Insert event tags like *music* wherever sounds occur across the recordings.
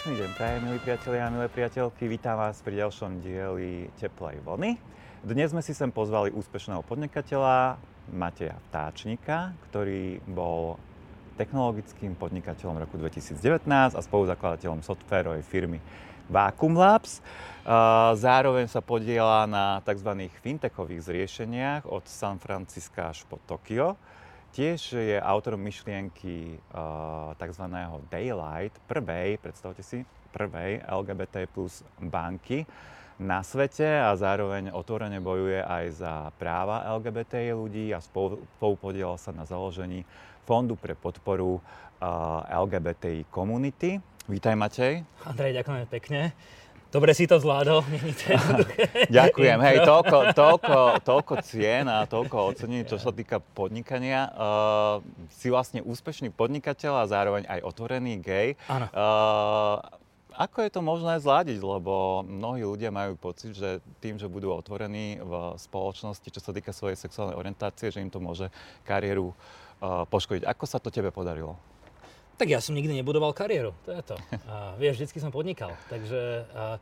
Pekný deň prajem, milí priatelia a milé priateľky. Vítam vás pri ďalšom dieli Teplej vlny. Dnes sme si sem pozvali úspešného podnikateľa Mateja Vtáčnika, ktorý bol technologickým podnikateľom roku 2019 a spoluzakladateľom softwarovej firmy Vacuum Labs. Zároveň sa podiela na tzv. fintechových riešeniach od San Francisca až po Tokio. Tiež je autorom myšlienky uh, tzv. Daylight, prvej, predstavte si, prvej LGBT plus banky na svete a zároveň otvorene bojuje aj za práva LGBT ľudí a spolu, spolu sa na založení Fondu pre podporu uh, LGBTI komunity. Vítaj Matej. Andrej, ďakujem pekne. Dobre si to zvládol, *laughs* není to *laughs* Ďakujem, hej, toľko, toľko, toľko cien a toľko ocení, čo sa týka podnikania. Uh, si vlastne úspešný podnikateľ a zároveň aj otvorený gej. Áno. Uh, ako je to možné zladiť, lebo mnohí ľudia majú pocit, že tým, že budú otvorení v spoločnosti, čo sa týka svojej sexuálnej orientácie, že im to môže kariéru uh, poškodiť. Ako sa to tebe podarilo? Tak ja som nikdy nebudoval kariéru, to je to. A vieš, vždycky som podnikal, takže a,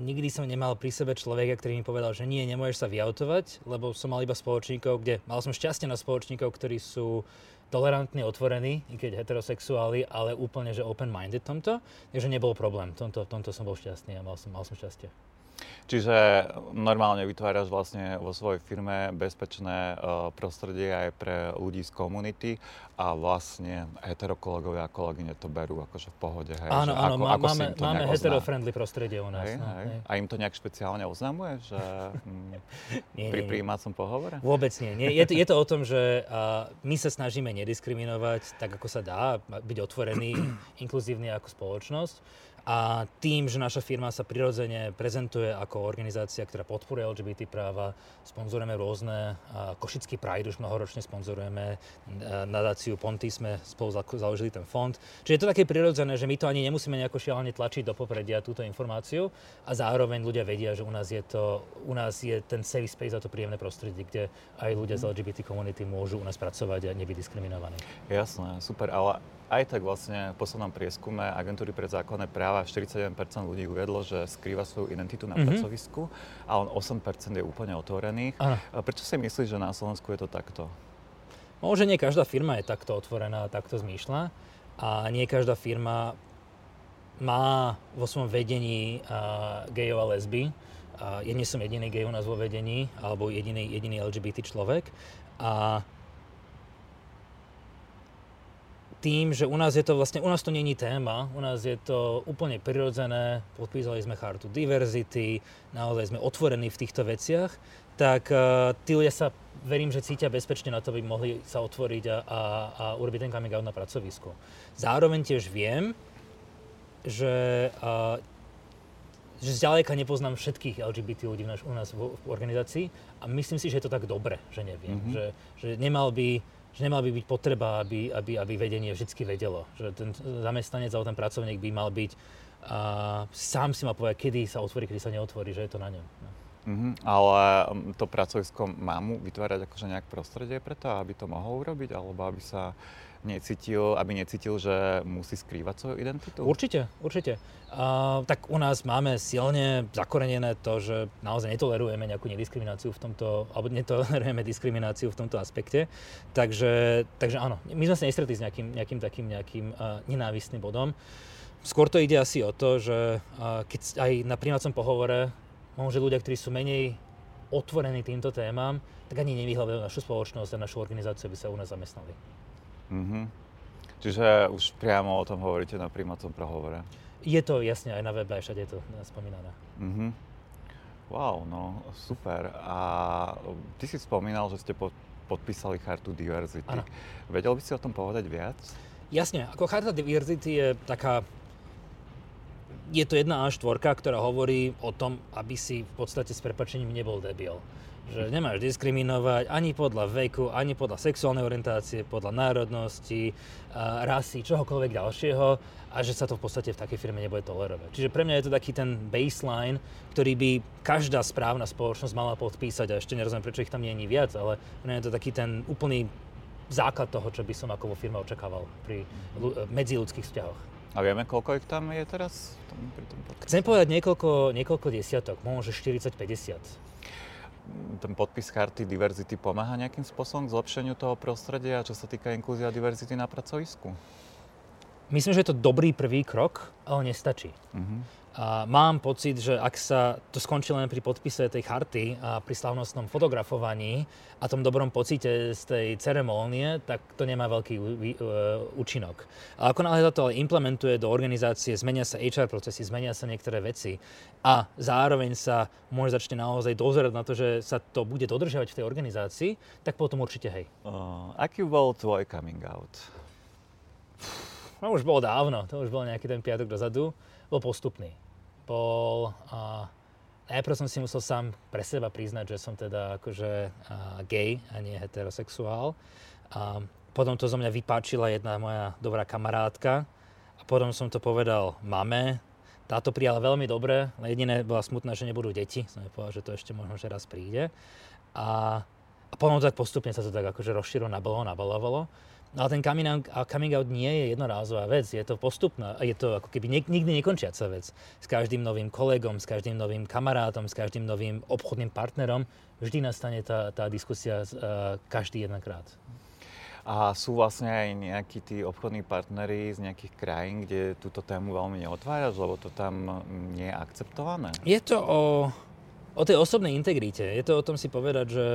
nikdy som nemal pri sebe človeka, ktorý mi povedal, že nie, nemôžeš sa vyautovať, lebo som mal iba spoločníkov, kde mal som šťastie na spoločníkov, ktorí sú tolerantní, otvorení, i keď heterosexuáli, ale úplne, že open-minded tomto, takže nebol problém. V tomto, tomto som bol šťastný a mal som, mal som šťastie. Čiže normálne vytváraš vlastne vo svojej firme bezpečné uh, prostredie aj pre ľudí z komunity a vlastne heterokolegovia a kolegyne to berú akože v pohode. Hej, áno, áno, ako, má, ako máme, máme hetero-friendly prostredie u nás. Hej, no, hej. Hej. A im to nejak špeciálne oznamuje, že *laughs* hm, nie, pri príjímacom pohovore? Vôbec nie. nie. Je, to, je to o tom, že uh, my sa snažíme nediskriminovať tak, ako sa dá, byť otvorený, *clears throat* inkluzívny ako spoločnosť a tým, že naša firma sa prirodzene prezentuje ako organizácia, ktorá podporuje LGBT práva, sponzorujeme rôzne, Košický Pride už mnohoročne sponzorujeme, nadáciu Ponty sme spolu založili ten fond. Čiže je to také prirodzené, že my to ani nemusíme nejako šialene tlačiť do popredia túto informáciu a zároveň ľudia vedia, že u nás je, to, u nás je ten safe space a to príjemné prostredie, kde aj ľudia z LGBT komunity môžu u nás pracovať a nebyť diskriminovaní. Jasné, super, ale aj tak vlastne v poslednom prieskume agentúry pre základné práva 47% ľudí uvedlo, že skrýva svoju identitu na mm-hmm. pracovisku a len 8% je úplne otvorených. Aha. Prečo si myslíš, že na Slovensku je to takto? Môže nie každá firma je takto otvorená a takto zmýšľa a nie každá firma má vo svojom vedení uh, gejov a lesby. Uh, ja nie som jediný gej u nás vo vedení, alebo jediný, jediný LGBT človek. A tým, že u nás je to vlastne, u nás to není téma, u nás je to úplne prirodzené, podpísali sme chartu diverzity, naozaj sme otvorení v týchto veciach, tak uh, tí ľudia sa, verím, že cítia bezpečne na to, aby mohli sa otvoriť a, a, a urobiť ten coming out na pracovisku. Zároveň tiež viem, že, uh, že zďaleka nepoznám všetkých LGBT ľudí v naš, u nás v, v organizácii a myslím si, že je to tak dobre, že neviem. Mm-hmm. Že, že nemal by že nemal by byť potreba, aby, aby, aby vedenie vždy vedelo. Že ten zamestnanec alebo ten pracovník by mal byť a sám si mal povedať, kedy sa otvorí, kedy sa neotvorí, že je to na ňom. Mm-hmm, ale mm, to pracovisko má mu vytvárať akože nejak prostredie preto, aby to mohol urobiť, alebo aby sa necítil, aby necítil, že musí skrývať svoju identitu? Určite, určite. Uh, tak u nás máme silne zakorenené to, že naozaj netolerujeme nejakú nediskrimináciu v tomto, alebo netolerujeme diskrimináciu v tomto aspekte. Takže, takže áno, my sme sa nestretli s nejakým, nejakým takým nejakým uh, nenávistným bodom. Skôr to ide asi o to, že uh, keď aj na príjmacom pohovore možno ľudia, ktorí sú menej otvorení týmto témam, tak ani nevyhľadajú našu spoločnosť a našu organizáciu, aby sa u nás zamestnali. Mm-hmm. Čiže už priamo o tom hovoríte na príjmacom prehovore? Je to jasne aj na webe, aj všade je to spomínané. Mm-hmm. Wow, no super. A ty si spomínal, že ste podpísali chartu diverzity. Ano. Vedel by si o tom povedať viac? Jasne, ako charta diverzity je taká je to jedna A4, ktorá hovorí o tom, aby si v podstate s prepačením nebol debil že nemáš diskriminovať ani podľa veku, ani podľa sexuálnej orientácie, podľa národnosti, rasy, čohokoľvek ďalšieho a že sa to v podstate v takej firme nebude tolerovať. Čiže pre mňa je to taký ten baseline, ktorý by každá správna spoločnosť mala podpísať a ešte nerozumiem, prečo ich tam nie je viac, ale pre mňa je to taký ten úplný základ toho, čo by som ako vo firme očakával pri medziludských vzťahoch. A vieme, koľko ich tam je teraz? Tom, tom Chcem povedať niekoľko, niekoľko desiatok, možno 40-50 ten podpis charty diverzity pomáha nejakým spôsobom k zlepšeniu toho prostredia, čo sa týka inklúzie a diverzity na pracovisku? Myslím, že je to dobrý prvý krok, ale nestačí. Uh-huh. A mám pocit, že ak sa to skončí len pri podpise tej charty a pri slavnostnom fotografovaní a tom dobrom pocite z tej ceremónie, tak to nemá veľký účinok. A ako náhle sa to ale implementuje do organizácie, zmenia sa HR procesy, zmenia sa niektoré veci a zároveň sa môže začne naozaj dozerať na to, že sa to bude dodržiavať v tej organizácii, tak potom určite hej. Uh, aký bol tvoj coming out? No už bolo dávno, to už bol nejaký ten piatok dozadu, bol postupný bol... A, najprv som si musel sám pre seba priznať, že som teda akože a, gay a nie heterosexuál. A potom to zo mňa vypáčila jedna moja dobrá kamarátka a potom som to povedal mame. Táto prijala veľmi dobre, jediné bola smutná, že nebudú deti. Som jej povedal, že to ešte možno, že raz príde. A, a potom tak postupne sa to tak akože rozšírilo, nabalo, nabalovalo. No ale ten coming out, coming out nie je jednorázová vec, je to postupná, je to ako keby nikdy nekončiaca vec. S každým novým kolegom, s každým novým kamarátom, s každým novým obchodným partnerom vždy nastane tá, tá diskusia uh, každý jedenkrát. A sú vlastne aj nejakí tí obchodní partnery z nejakých krajín, kde túto tému veľmi neotváraš, lebo to tam nie je akceptované? Je to o, o tej osobnej integrite. Je to o tom si povedať, že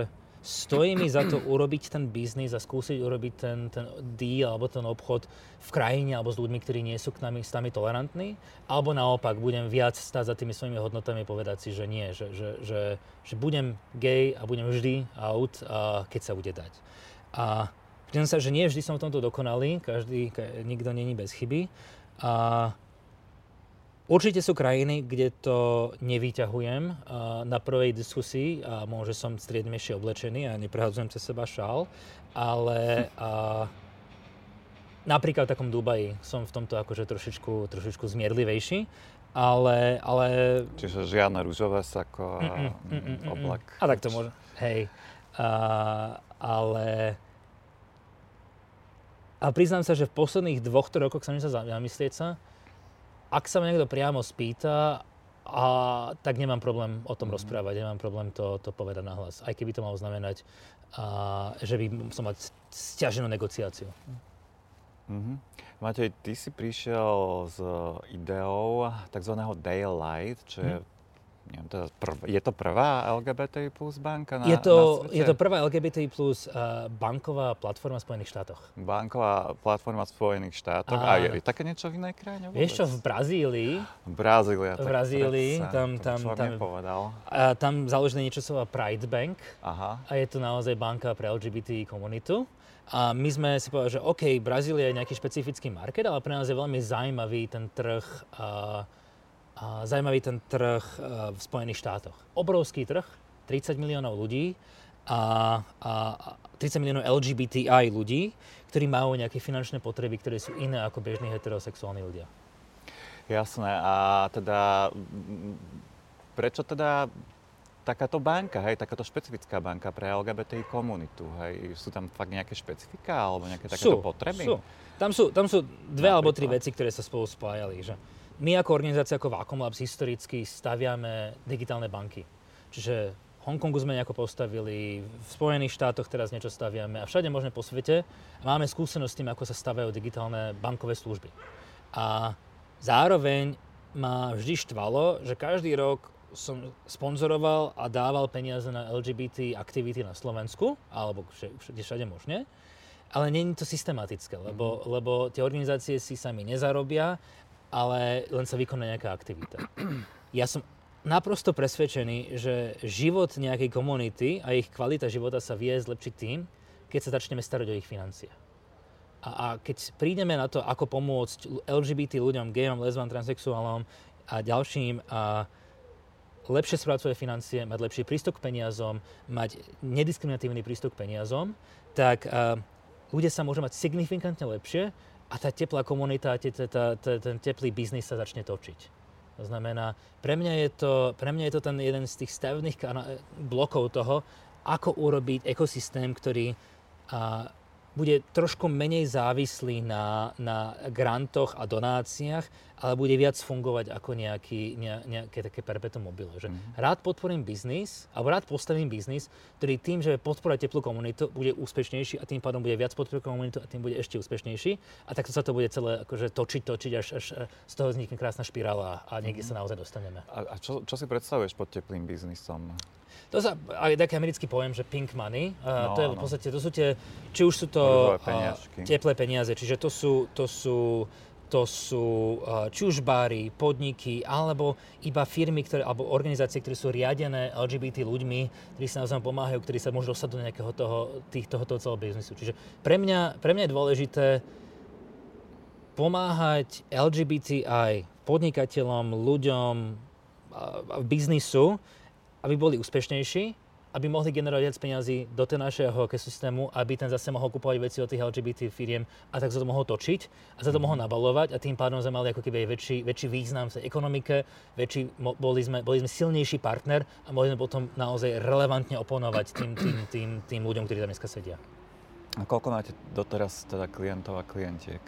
stojí mi za to urobiť ten biznis a skúsiť urobiť ten, ten deal alebo ten obchod v krajine alebo s ľuďmi, ktorí nie sú k nami, s nami tolerantní, alebo naopak budem viac stáť za tými svojimi hodnotami povedať si, že nie, že, že, že, že budem gay a budem vždy out, a keď sa bude dať. A Viem sa, že nie vždy som v tomto dokonalý, každý, nikto není bez chyby. A Určite sú krajiny, kde to nevyťahujem na prvej diskusii a môže som striedmejšie oblečený a neprehadzujem cez seba šál, ale a, napríklad v takom Dubaji som v tomto akože trošičku, trošičku zmierlivejší, ale, ale... Čiže žiadne rúžové sako a mm, mm, mm, mm, oblak. A tak to môže, hej. A, ale... A priznám sa, že v posledných dvoch, rokoch sa mi sa zamyslieť sa, ak sa ma niekto priamo spýta, a tak nemám problém o tom mm. rozprávať, nemám problém to, to povedať nahlas. Aj keby to malo znamenať, a, že by som mať stiaženú negociáciu. Mm-hmm. Matej, ty si prišiel s ideou tzv. daylight, čo je mm je to prvá LGBT plus banka na, je to, na svete? Je to prvá LGBT plus uh, banková platforma v Spojených štátoch. Banková platforma v Spojených štátoch. A, a je, také niečo v inej krajine vôbec? Vieš čo, v Brazílii. Brazília, v Brazílii, tam, tam, tam, tam, a tam založené niečo sa Pride Bank. Aha. A je to naozaj banka pre LGBT komunitu. A my sme si povedali, že OK, Brazília je nejaký špecifický market, ale pre nás je veľmi zaujímavý ten trh uh, a zaujímavý ten trh e, v Spojených štátoch. Obrovský trh, 30 miliónov ľudí a, a 30 miliónov LGBTI ľudí, ktorí majú nejaké finančné potreby, ktoré sú iné ako bežní heterosexuálni ľudia. Jasné. A teda prečo teda takáto banka, hej, takáto špecifická banka pre LGBTI komunitu, hej, sú tam fakt nejaké špecifika alebo nejaké takéto sú, potreby? Sú. Tam sú, tam sú dve Napríklad. alebo tri veci, ktoré sa spolu spájali. Že my ako organizácia, ako Vacom Labs historicky staviame digitálne banky. Čiže v Hongkongu sme nejako postavili, v Spojených štátoch teraz niečo staviame a všade možné po svete máme skúsenosť s tým, ako sa stavajú digitálne bankové služby. A zároveň ma vždy štvalo, že každý rok som sponzoroval a dával peniaze na LGBT aktivity na Slovensku, alebo všade, všade možne, ale není to systematické, lebo, lebo tie organizácie si sami nezarobia ale len sa vykoná nejaká aktivita. Ja som naprosto presvedčený, že život nejakej komunity a ich kvalita života sa vie zlepšiť tým, keď sa začneme starať o ich financie. A, a keď prídeme na to, ako pomôcť LGBT ľuďom, gejom, lesbám, transexuálom a ďalším a lepšie správať svoje financie, mať lepší prístup k peniazom, mať nediskriminatívny prístup k peniazom, tak uh, ľudia sa môžu mať signifikantne lepšie, a tá teplá komunita, ten teplý biznis sa začne točiť. To znamená, pre mňa je to, pre mňa je to ten jeden z tých stavebných blokov toho, ako urobiť ekosystém, ktorý a, bude trošku menej závislý na, na grantoch a donáciách, ale bude viac fungovať ako nejaký, ne, nejaké také perpetuum mobile. Že mm-hmm. rád podporím biznis, alebo rád postavím biznis, ktorý tým, že podporuje teplú komunitu, bude úspešnejší a tým pádom bude viac podporovať komunitu a tým bude ešte úspešnejší. A takto sa to bude celé akože točiť, točiť, až, až z toho vznikne krásna špirála a niekde mm-hmm. sa naozaj dostaneme. A, a čo, čo si predstavuješ pod teplým biznisom? To sa, aj taký americký pojem, že pink money, no, to je v podstate, to sú tie, či už sú to uh, teplé peniaze, čiže to sú, to sú to sú či už bary, podniky, alebo iba firmy, ktoré, alebo organizácie, ktoré sú riadené LGBT ľuďmi, ktorí sa navzájom pomáhajú, ktorí sa môžu dostať do nejakého toho, tých, tohoto celého biznisu. Čiže pre mňa, pre mňa je dôležité pomáhať LGBTI podnikateľom, ľuďom, biznisu, aby boli úspešnejší, aby mohli generovať viac peniazy do tej našeho ekosystému, aby ten zase mohol kupovať veci od tých LGBT firiem a tak sa to mohol točiť a sa to mohol nabalovať a tým pádom sme mali ako keby väčší, väčší význam v tej ekonomike, väčší, boli, sme, boli sme silnejší partner a mohli sme potom naozaj relevantne oponovať tým, tým, tým, tým ľuďom, ktorí tam dneska sedia. A koľko máte doteraz teda klientov a klientiek?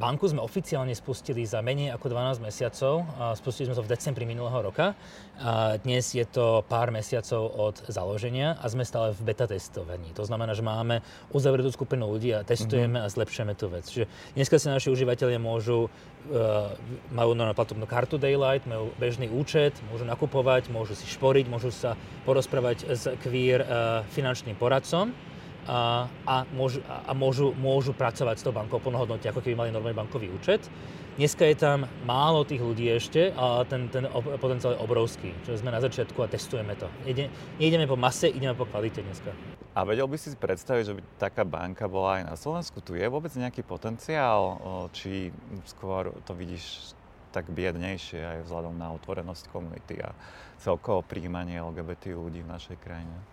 Banku sme oficiálne spustili za menej ako 12 mesiacov. Spustili sme to v decembri minulého roka. Dnes je to pár mesiacov od založenia a sme stále v beta testovaní. To znamená, že máme uzavretú skupinu ľudí a testujeme mm-hmm. a zlepšujeme tú vec. Čiže dneska si naši užívateľia môžu, uh, majú na platobnú kartu Daylight, majú bežný účet, môžu nakupovať, môžu si šporiť, môžu sa porozprávať s queer uh, finančným poradcom a, a, môžu, a môžu, môžu pracovať s tou bankou plnohodnotne, ako keby mali normálny bankový účet. Dneska je tam málo tých ľudí ešte a ten, ten potenciál je obrovský. Čiže sme na začiatku a testujeme to. Ide, neideme po mase, ideme po kvalite dneska. A vedel by si predstaviť, že by taká banka bola aj na Slovensku? Tu je vôbec nejaký potenciál? Či skôr to vidíš tak biednejšie aj vzhľadom na otvorenosť komunity a celkovo príjmanie LGBT ľudí v našej krajine?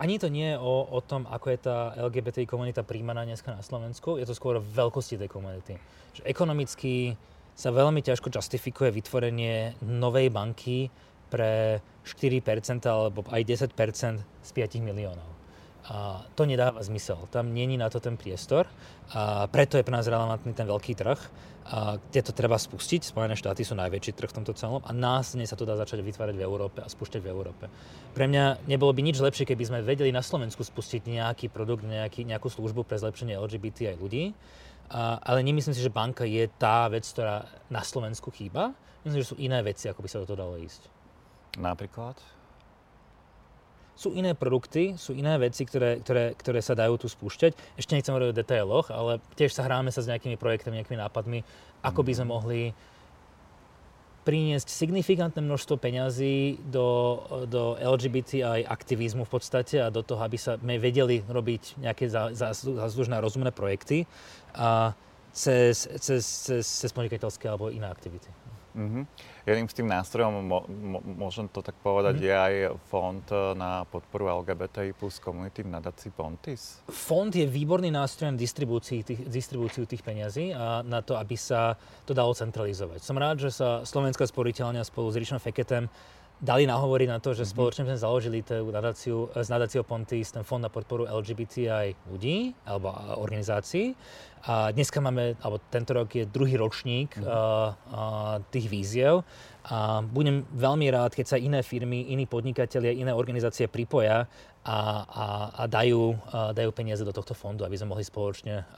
Ani to nie je o, o tom, ako je tá LGBT komunita príjmaná dneska na Slovensku, je to skôr o veľkosti tej komunity. Že ekonomicky sa veľmi ťažko justifikuje vytvorenie novej banky pre 4% alebo aj 10% z 5 miliónov. A to nedáva zmysel. Tam není na to ten priestor a preto je pre nás relevantný ten veľký trh, a kde to treba spustiť. Spojené štáty sú najväčší trh v tomto celom a následne sa to dá začať vytvárať v Európe a spúšťať v Európe. Pre mňa nebolo by nič lepšie, keby sme vedeli na Slovensku spustiť nejaký produkt, nejaký, nejakú službu pre zlepšenie LGBT aj ľudí. A, ale nemyslím si, že banka je tá vec, ktorá na Slovensku chýba. Myslím, že sú iné veci, ako by sa do toho dalo ísť. Napríklad? Sú iné produkty, sú iné veci, ktoré, ktoré, ktoré sa dajú tu spúšťať. Ešte nechcem hovoriť o detailoch, ale tiež sa hráme sa s nejakými projektami, nejakými nápadmi, ako by sme mhm. mohli priniesť signifikantné množstvo peňazí do, do LGBTI aktivizmu v podstate a do toho, aby sa vedeli robiť nejaké záslužné rozumné projekty a cez, cez, cez, cez podnikateľské alebo iné aktivity. Mm-hmm. Jedným z tým nástrojom, mo, mo, môžem to tak povedať, mm-hmm. je aj fond e, na podporu LGBTI plus komunity v nadácii Pontis. Fond je výborný nástroj na distribúciu tých, distribúciu tých peňazí a na to, aby sa to dalo centralizovať. Som rád, že sa Slovenská sporiteľňa spolu s Richom Feketem dali nahovoriť na to, že mm-hmm. spoločne sme založili tú nadáciu, s nadáciou Pontis ten fond na podporu LGBTI ľudí alebo organizácií. A dneska máme, alebo tento rok je druhý ročník mm-hmm. uh, uh, tých víziev a budem veľmi rád, keď sa iné firmy, iní podnikatelia, iné organizácie pripoja a, a, a dajú, a dajú peniaze do tohto fondu, aby sme mohli spoločne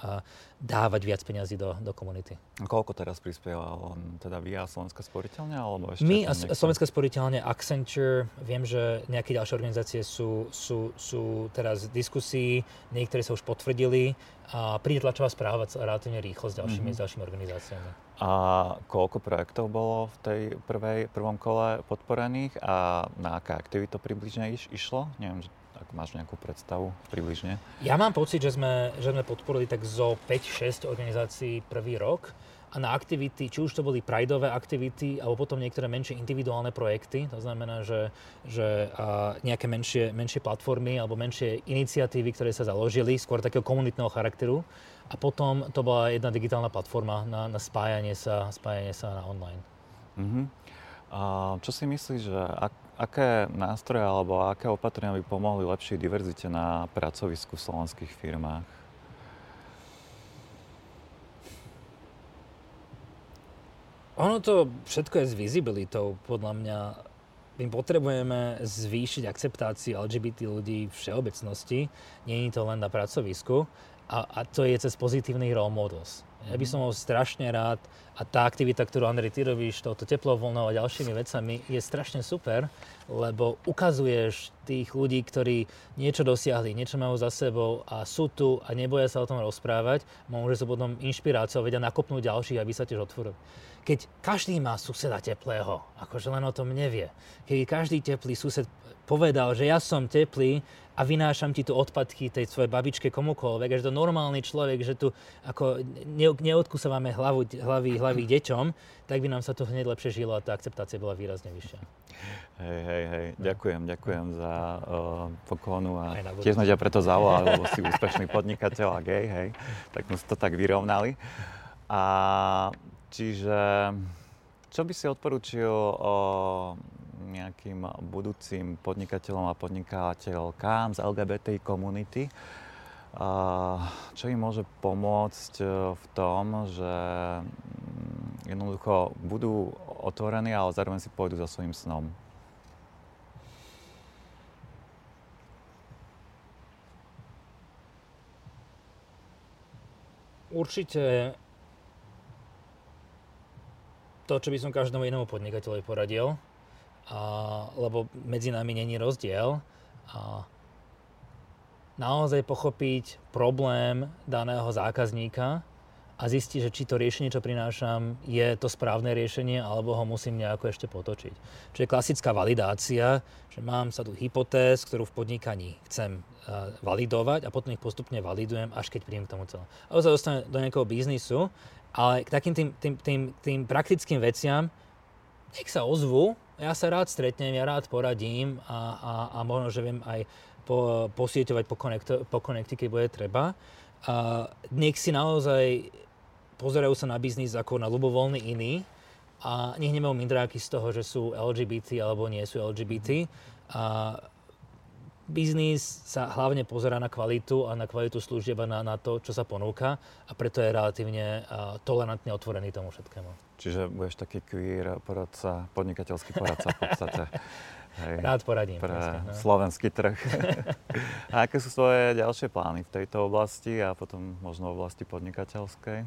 dávať viac peniazy do, do komunity. A koľko teraz prispieva on, teda vy a Slovenská sporiteľňa? Alebo ešte My a niekto? Slovenská sporiteľňa, Accenture, viem, že nejaké ďalšie organizácie sú, sú, sú teraz v diskusii, niektoré sa už potvrdili a príde tlačová správa relatívne rýchlo s ďalšími, mm-hmm. s ďalšími organizáciami. A koľko projektov bolo v tej prvej, prvom kole podporených a na aké aktivity to približne iš, išlo? Neviem, ak máš nejakú predstavu približne. Ja mám pocit, že sme, že sme podporili tak zo 5-6 organizácií prvý rok a na aktivity, či už to boli prideové aktivity, alebo potom niektoré menšie individuálne projekty, to znamená, že, že nejaké menšie, menšie platformy alebo menšie iniciatívy, ktoré sa založili, skôr takého komunitného charakteru. A potom to bola jedna digitálna platforma na, na spájanie, sa, spájanie sa na online. Uh-huh. A čo si myslíš, že ak, aké nástroje alebo aké opatrenia by pomohli lepšej diverzite na pracovisku v slovenských firmách? Ono to všetko je s vizibilitou, podľa mňa. My potrebujeme zvýšiť akceptáciu LGBT ľudí v všeobecnosti. Je to len na pracovisku. A, a to je cez pozitívnych role models. Ja by som bol strašne rád a tá aktivita, ktorú Andrej, ty robíš, touto teplovoľnou a ďalšími vecami je strašne super, lebo ukazuješ tých ľudí, ktorí niečo dosiahli, niečo majú za sebou a sú tu a neboja sa o tom rozprávať, môže sa potom inšpiráciou vedia nakopnúť ďalších, aby sa tiež otvorili. Keď každý má suseda teplého, akože len o tom nevie, keď každý teplý sused povedal, že ja som teplý a vynášam ti tu odpadky tej svojej babičke komukoľvek, že to normálny človek, že tu ako ne, neodkusávame hlavu, hlavy, hlavy deťom, tak by nám sa tu hneď lepšie žilo a tá akceptácia bola výrazne vyššia. Hej, hej, hej, ďakujem, ďakujem za uh, poklonu a tiež sme ťa preto zavolali, lebo si úspešný podnikateľ a gej, hej, tak sme to tak vyrovnali. A čiže, čo by si odporučil o nejakým budúcim podnikateľom a podnikateľkám z LGBT komunity, čo im môže pomôcť e, v tom, že mm, jednoducho budú otvorení, ale zároveň si pôjdu za svojím snom. Určite to, čo by som každému inému podnikateľovi poradil, a, lebo medzi nami není rozdiel. A naozaj pochopiť problém daného zákazníka a zistiť, že či to riešenie, čo prinášam, je to správne riešenie, alebo ho musím nejako ešte potočiť. Čiže klasická validácia, že mám sa tu hypotéz, ktorú v podnikaní chcem uh, validovať a potom ich postupne validujem, až keď príjem k tomu celom. A sa dostane do nejakého biznisu, ale k takým tým, tým, tým, tým praktickým veciam, nech sa ozvu, ja sa rád stretnem, ja rád poradím a, a, a možno, že viem aj po, posieťovať po, konekto, po keď bude treba. A nech si naozaj pozerajú sa na biznis ako na ľubovoľný iný a nech nemajú mindráky z toho, že sú LGBT alebo nie sú LGBT. A biznis sa hlavne pozera na kvalitu a na kvalitu služieb a na, na to, čo sa ponúka a preto je relatívne uh, tolerantne otvorený tomu všetkému. Čiže budeš taký queer poradca, podnikateľský poradca v podstate. *laughs* Hej, Rád poradím. Pre presne, no. slovenský trh. *laughs* a aké sú svoje ďalšie plány v tejto oblasti a potom možno v oblasti podnikateľskej?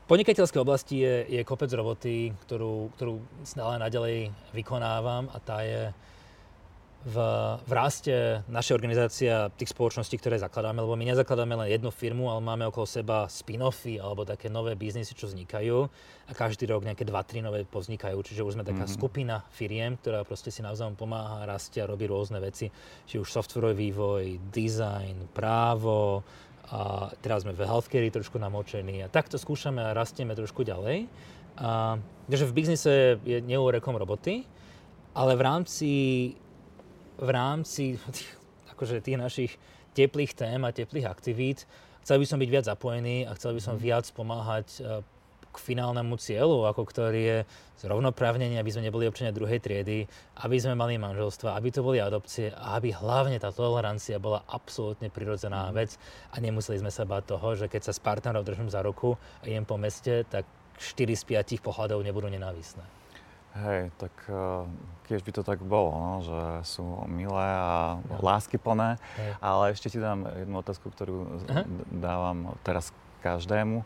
V podnikateľskej oblasti je, je kopec roboty, ktorú, ktorú stále naďalej vykonávam a tá je v, v raste naša organizácia tých spoločností, ktoré zakladáme, lebo my nezakladáme len jednu firmu, ale máme okolo seba spin-offy alebo také nové biznisy, čo vznikajú a každý rok nejaké 2-3 nové povznikajú, čiže už sme taká mm-hmm. skupina firiem, ktorá proste si navzájom pomáha, rastie a robí rôzne veci, či už softwarový vývoj, design, právo, a teraz sme v healthcare trošku namočení a takto skúšame a rastieme trošku ďalej. A, takže v biznise je neúrekom roboty, ale v rámci v rámci tých, *laughs* akože tých našich teplých tém a teplých aktivít chcel by som byť viac zapojený a chcel by som mhm. viac pomáhať e, k finálnemu cieľu, ako ktorý je zrovnoprávnenie, aby sme neboli občania druhej triedy, aby sme mali manželstva, aby to boli adopcie a aby hlavne tá tolerancia bola absolútne prirodzená mm. vec a nemuseli sme sa báť toho, že keď sa s partnerom držím za ruku a idem po meste, tak 4 z 5 pohľadov nebudú nenávisné. Hej, tak uh, keď by to tak bolo, no, že sú milé a no. láskyplné, Hej. ale ešte ti dám jednu otázku, ktorú Aha. dávam teraz každému.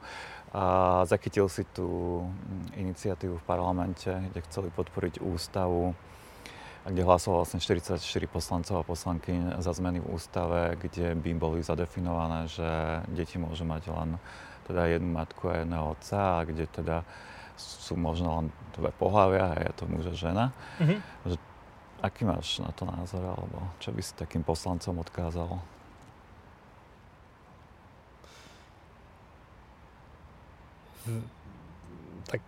A zachytil si tú iniciatívu v parlamente, kde chceli podporiť ústavu, kde hlasovalo vlastne 44 poslancov a poslanky za zmeny v ústave, kde by boli zadefinované, že deti môžu mať len teda jednu matku a jedného otca a kde teda sú možno len dve pohľavia a je to muž a žena. Mm-hmm. Aký máš na to názor, alebo čo by si takým poslancom odkázal? Tak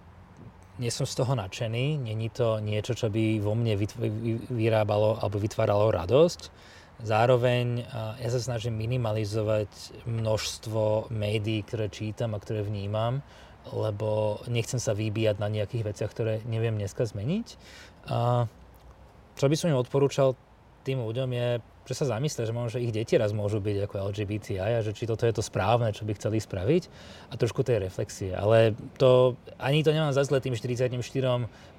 nie som z toho nadšený, není to niečo, čo by vo mne vyrábalo alebo vytváralo radosť. Zároveň ja sa snažím minimalizovať množstvo médií, ktoré čítam a ktoré vnímam lebo nechcem sa vybíjať na nejakých veciach, ktoré neviem dneska zmeniť. A čo by som im odporúčal tým ľuďom je, že sa zamyslia, že možno, že ich deti raz môžu byť ako LGBTI a že či toto je to správne, čo by chceli spraviť a trošku tej reflexie. Ale to, ani to nemám za zle tým 44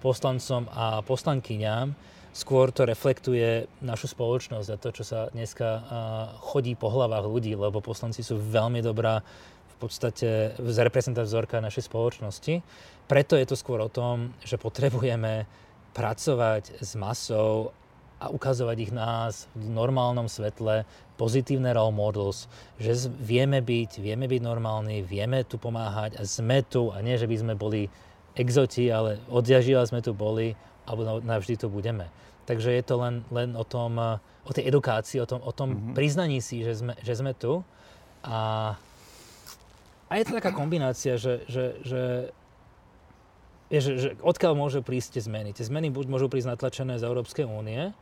poslancom a poslankyňam, skôr to reflektuje našu spoločnosť a to, čo sa dneska chodí po hlavách ľudí, lebo poslanci sú veľmi dobrá v podstate reprezentant vzorka našej spoločnosti. Preto je to skôr o tom, že potrebujeme pracovať s masou a ukazovať ich nás v normálnom svetle, pozitívne role models, že vieme byť, vieme byť normálni, vieme tu pomáhať a sme tu a nie, že by sme boli exoti, ale odjažiaľ sme tu boli a navždy tu budeme. Takže je to len, len o, tom, o tej edukácii, o tom, o tom mm-hmm. priznaní si, že sme, že sme tu a a je to taká kombinácia, že, že, že, je, že, že odkiaľ môže prísť tie zmeny. Tie zmeny buď môžu prísť natlačené z Európskej únie,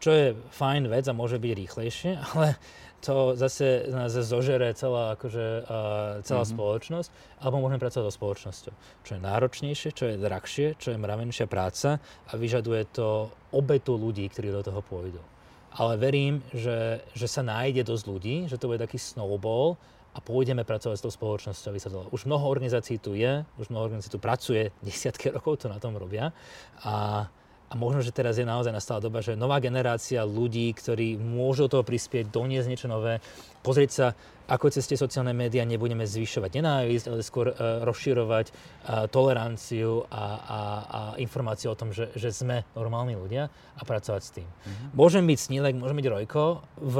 čo je fajn vec a môže byť rýchlejšie, *laughs* ale to zase nás zožere celá, akože, uh, celá mm-hmm. spoločnosť, alebo môžeme pracovať so spoločnosťou. Čo je náročnejšie, čo je drahšie, čo je mravenšia práca a vyžaduje to obetu ľudí, ktorí do toho pôjdu. Ale verím, že, že sa nájde dosť ľudí, že to bude taký snowball a pôjdeme pracovať s tou spoločnosťou, aby sa to... Už mnoho organizácií tu je, už mnoho organizácií tu pracuje, *laughs* desiatky rokov to na tom robia a, a možno, že teraz je naozaj nastala doba, že nová generácia ľudí, ktorí môžu do toho prispieť, doniesť niečo nové, pozrieť sa, ako cez tie sociálne médiá nebudeme zvyšovať nenávisť, ale skôr uh, rozširovať uh, toleranciu a, a, a informáciu o tom, že, že sme normálni ľudia a pracovať s tým. Mm-hmm. Môžem byť Snílek, môžem byť Rojko, v,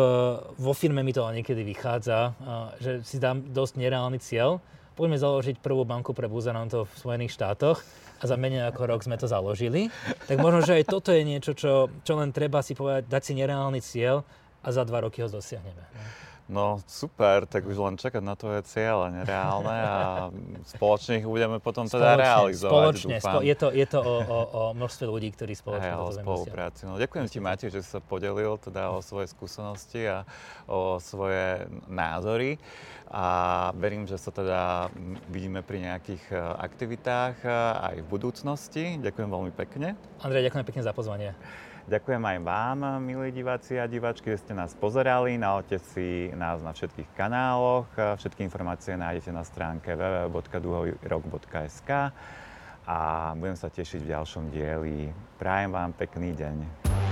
vo firme mi to niekedy vychádza, uh, že si dám dosť nereálny cieľ, poďme založiť prvú banku pre buzerantov v Spojených štátoch a za menej ako rok sme to založili. Tak možno, že aj toto je niečo, čo, čo len treba si povedať, dať si nereálny cieľ a za dva roky ho dosiahneme. No super, tak už len čakať na tvoje cieľe nereálne a spoločne ich budeme potom teda spoločne, realizovať. Spoločne, spo, je to, je to o, o, o množstve ľudí, ktorí spoločne Aj, o spolupráci. No, ďakujem ti, Matej, že si sa podelil teda o svoje skúsenosti a o svoje názory a verím, že sa teda vidíme pri nejakých e, aktivitách e, aj v budúcnosti. Ďakujem veľmi pekne. Andrej, ďakujem pekne za pozvanie. Ďakujem aj vám, milí diváci a diváčky, že ste nás pozerali. Nalte si nás na všetkých kanáloch. Všetky informácie nájdete na stránke www.duhojrok.sk a budem sa tešiť v ďalšom dieli. Prajem vám pekný deň.